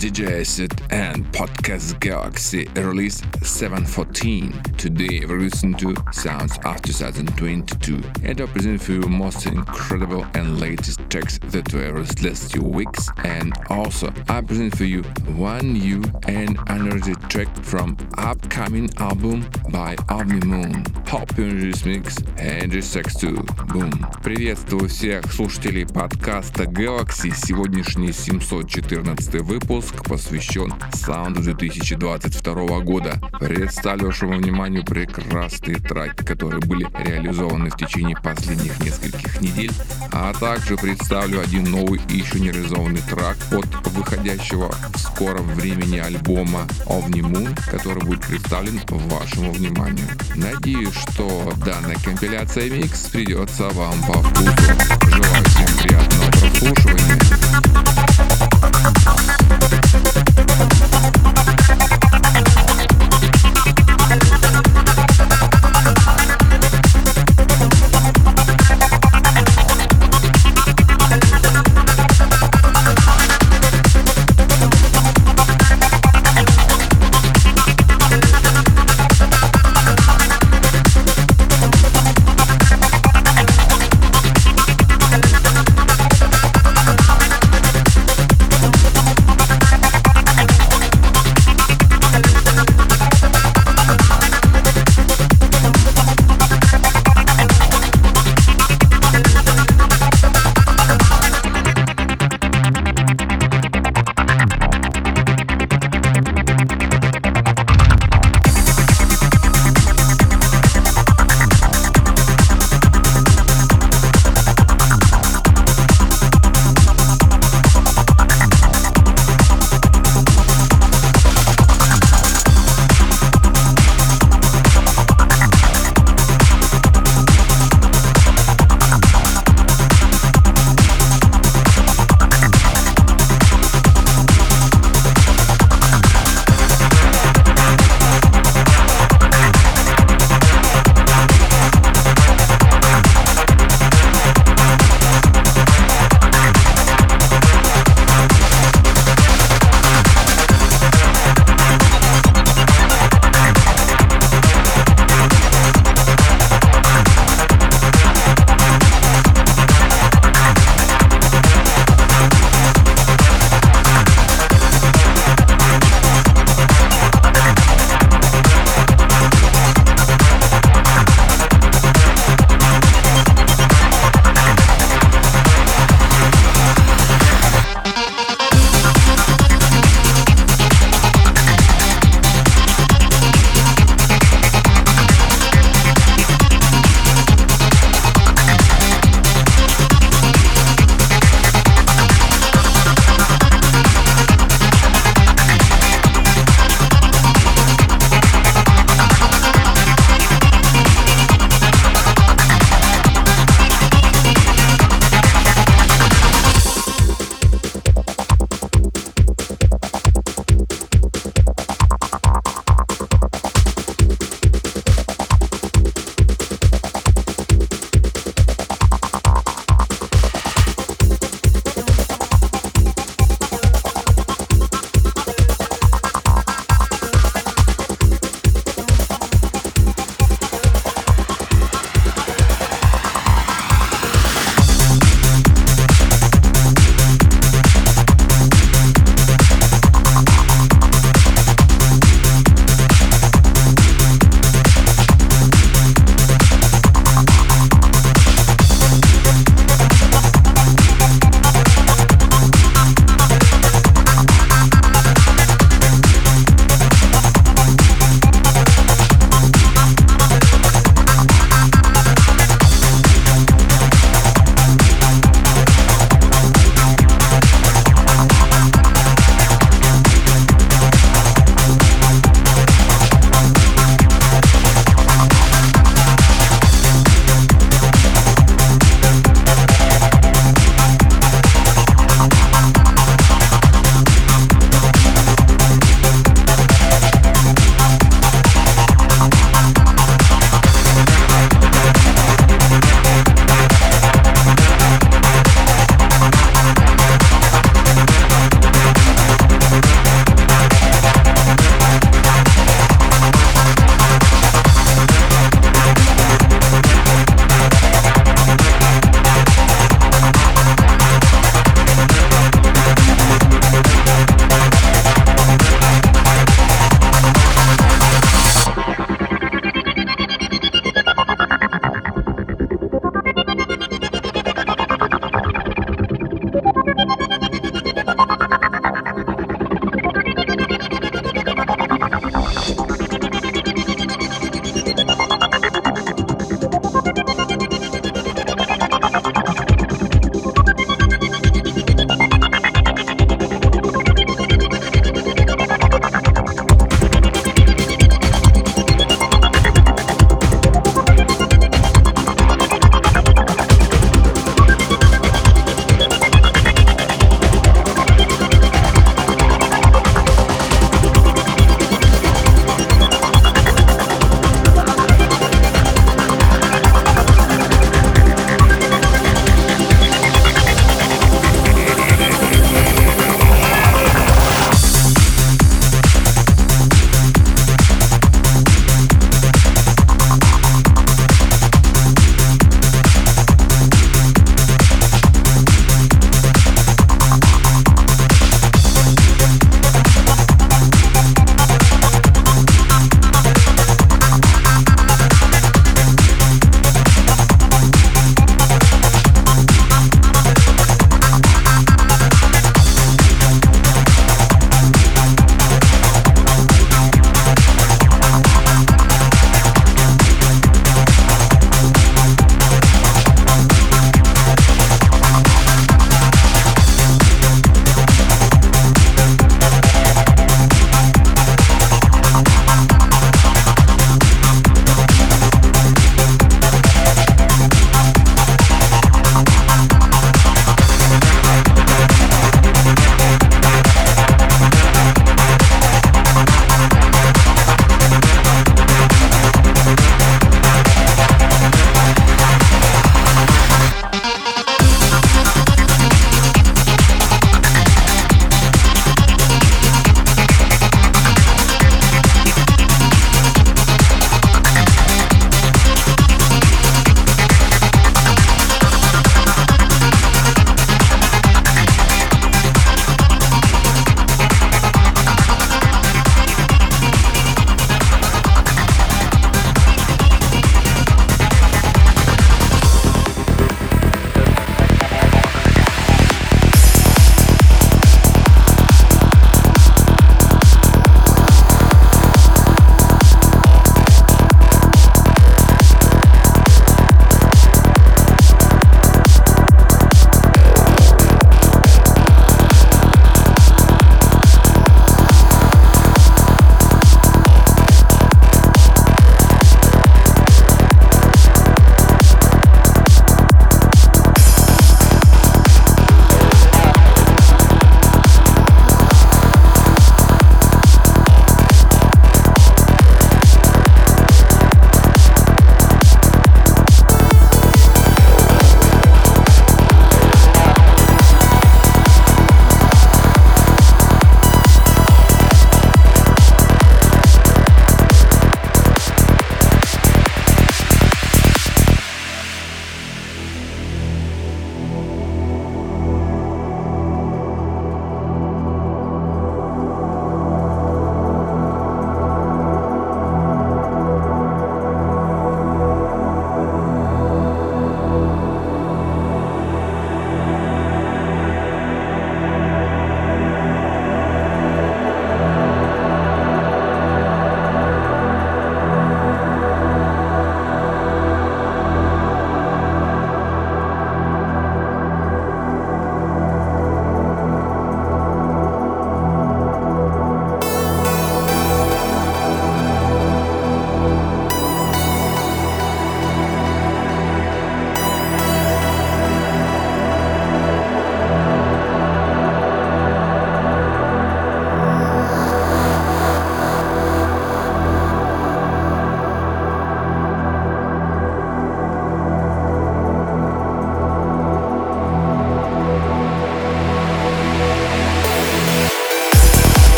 DJ set and Podcast Galaxy release 714. Today we listen to Sounds of 2022 and I present for you most incredible and latest tracks that were released last few weeks and also I present for you one new and another track from upcoming album by Ovnimoon, Pop Energy's Mix and Sex too. Boom! Приветствую всех слушателей подкаста Galaxy. Сегодняшний 714 выпуск выпуск посвящен саунду 2022 года. Представлю вашему вниманию прекрасные треки, которые были реализованы в течение последних нескольких недель, а также представлю один новый и еще не реализованный трек от выходящего в скором времени альбома Ovni Moon, который будет представлен вашему вниманию. Надеюсь, что данная компиляция микс придется вам по вкусу. Желаю всем приятного прослушивания.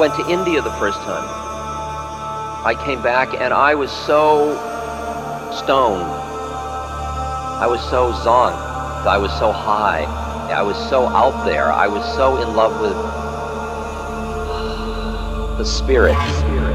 Went to India the first time, I came back and I was so stoned. I was so zoned. I was so high. I was so out there. I was so in love with the spirit. spirit.